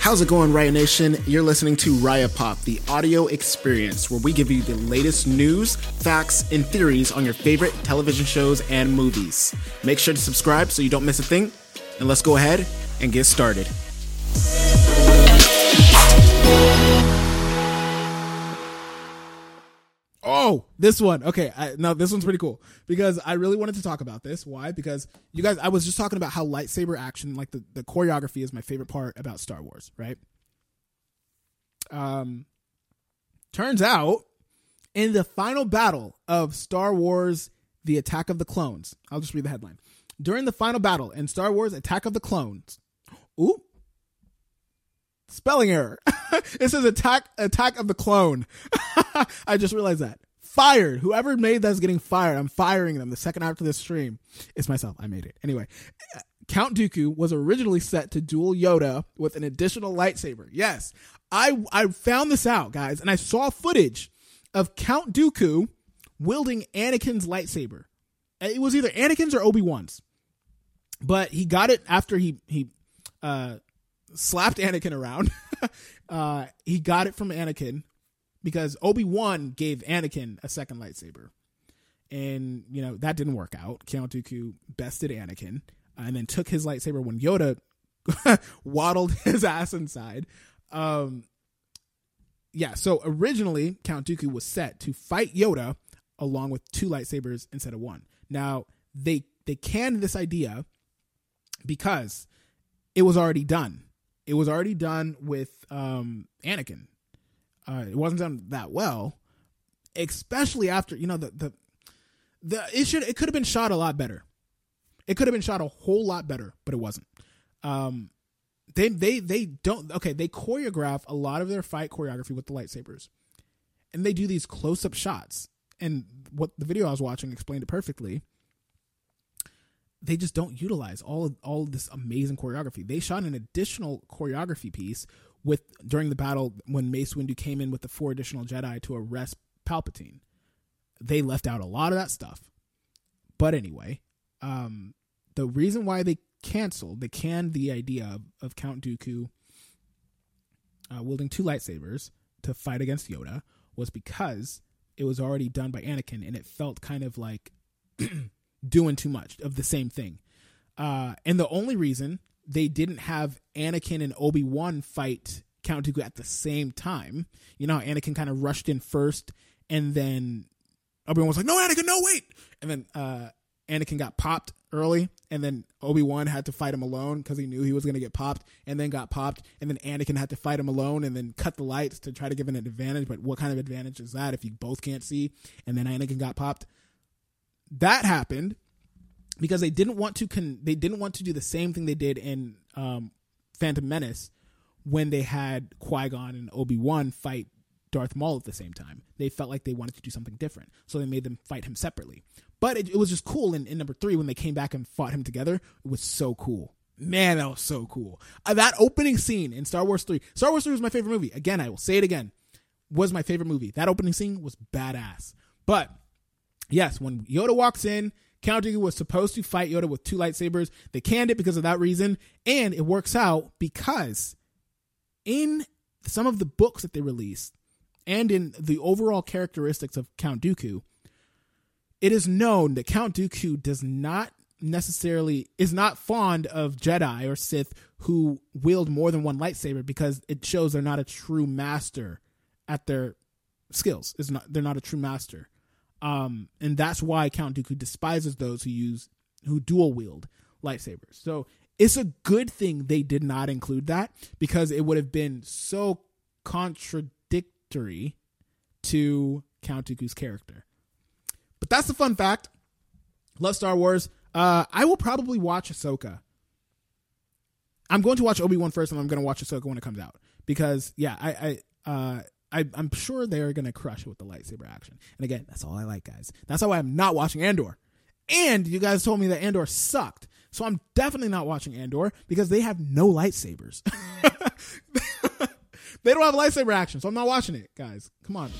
How's it going, Raiya Nation? You're listening to Raiya Pop, the audio experience, where we give you the latest news, facts, and theories on your favorite television shows and movies. Make sure to subscribe so you don't miss a thing, and let's go ahead and get started. Oh, this one. Okay, I, no, this one's pretty cool because I really wanted to talk about this. Why? Because you guys, I was just talking about how lightsaber action, like the, the choreography, is my favorite part about Star Wars, right? Um, turns out in the final battle of Star Wars: The Attack of the Clones, I'll just read the headline. During the final battle in Star Wars: Attack of the Clones, ooh, spelling error. it says attack attack of the clone. I just realized that. Fired. Whoever made that's getting fired. I'm firing them the second after this stream. It's myself. I made it. Anyway, Count Dooku was originally set to duel Yoda with an additional lightsaber. Yes. I I found this out, guys, and I saw footage of Count Dooku wielding Anakin's lightsaber. It was either Anakin's or Obi-Wan's. But he got it after he he uh slapped Anakin around. uh, he got it from Anakin because Obi Wan gave Anakin a second lightsaber, and you know that didn't work out. Count Dooku bested Anakin, and then took his lightsaber when Yoda waddled his ass inside. Um, yeah, so originally Count Dooku was set to fight Yoda along with two lightsabers instead of one. Now they they canned this idea because it was already done it was already done with um, Anakin. Uh, it wasn't done that well, especially after you know the the the it should it could have been shot a lot better. It could have been shot a whole lot better, but it wasn't. Um, they they they don't okay. They choreograph a lot of their fight choreography with the lightsabers, and they do these close up shots. And what the video I was watching explained it perfectly they just don't utilize all of, all of this amazing choreography. They shot an additional choreography piece with during the battle when Mace Windu came in with the four additional Jedi to arrest Palpatine. They left out a lot of that stuff. But anyway, um, the reason why they canceled, they canned the idea of, of Count Dooku uh, wielding two lightsabers to fight against Yoda was because it was already done by Anakin and it felt kind of like doing too much of the same thing. Uh, and the only reason they didn't have Anakin and Obi Wan fight Count Dooku at the same time, you know, Anakin kind of rushed in first, and then Obi Wan was like, "No, Anakin, no, wait!" And then uh, Anakin got popped early, and then Obi Wan had to fight him alone because he knew he was going to get popped, and then got popped, and then Anakin had to fight him alone, and then cut the lights to try to give him an advantage. But what kind of advantage is that if you both can't see? And then Anakin got popped that happened because they didn't want to con- they didn't want to do the same thing they did in um, Phantom Menace when they had Qui Gon and Obi Wan fight Darth Maul at the same time. They felt like they wanted to do something different, so they made them fight him separately. But it, it was just cool in, in number three when they came back and fought him together. It was so cool. Man, that was so cool. Uh, that opening scene in Star Wars 3. Star Wars 3 was my favorite movie. Again, I will say it again. Was my favorite movie. That opening scene was badass. But yes, when Yoda walks in, Count Dooku was supposed to fight Yoda with two lightsabers. They canned it because of that reason, and it works out because in some of the books that they released and in the overall characteristics of Count Dooku, it is known that Count Dooku does not necessarily is not fond of Jedi or Sith who wield more than one lightsaber because it shows they're not a true master at their skills. Is not they're not a true master. Um, and that's why Count Dooku despises those who use who dual wield lightsabers. So it's a good thing they did not include that because it would have been so contradictory to Count Dooku's character. But that's the fun fact. Love Star Wars. Uh, I will probably watch Ahsoka. I'm going to watch Obi Wan first, and I'm going to watch Ahsoka when it comes out because yeah, I, I uh, I, am sure they're gonna crush it with the lightsaber action. And again, that's all I like, guys. That's why I'm not watching Andor. And you guys told me that Andor sucked, so I'm definitely not watching Andor because they have no lightsabers. they don't have lightsaber action, so I'm not watching it, guys. Come on.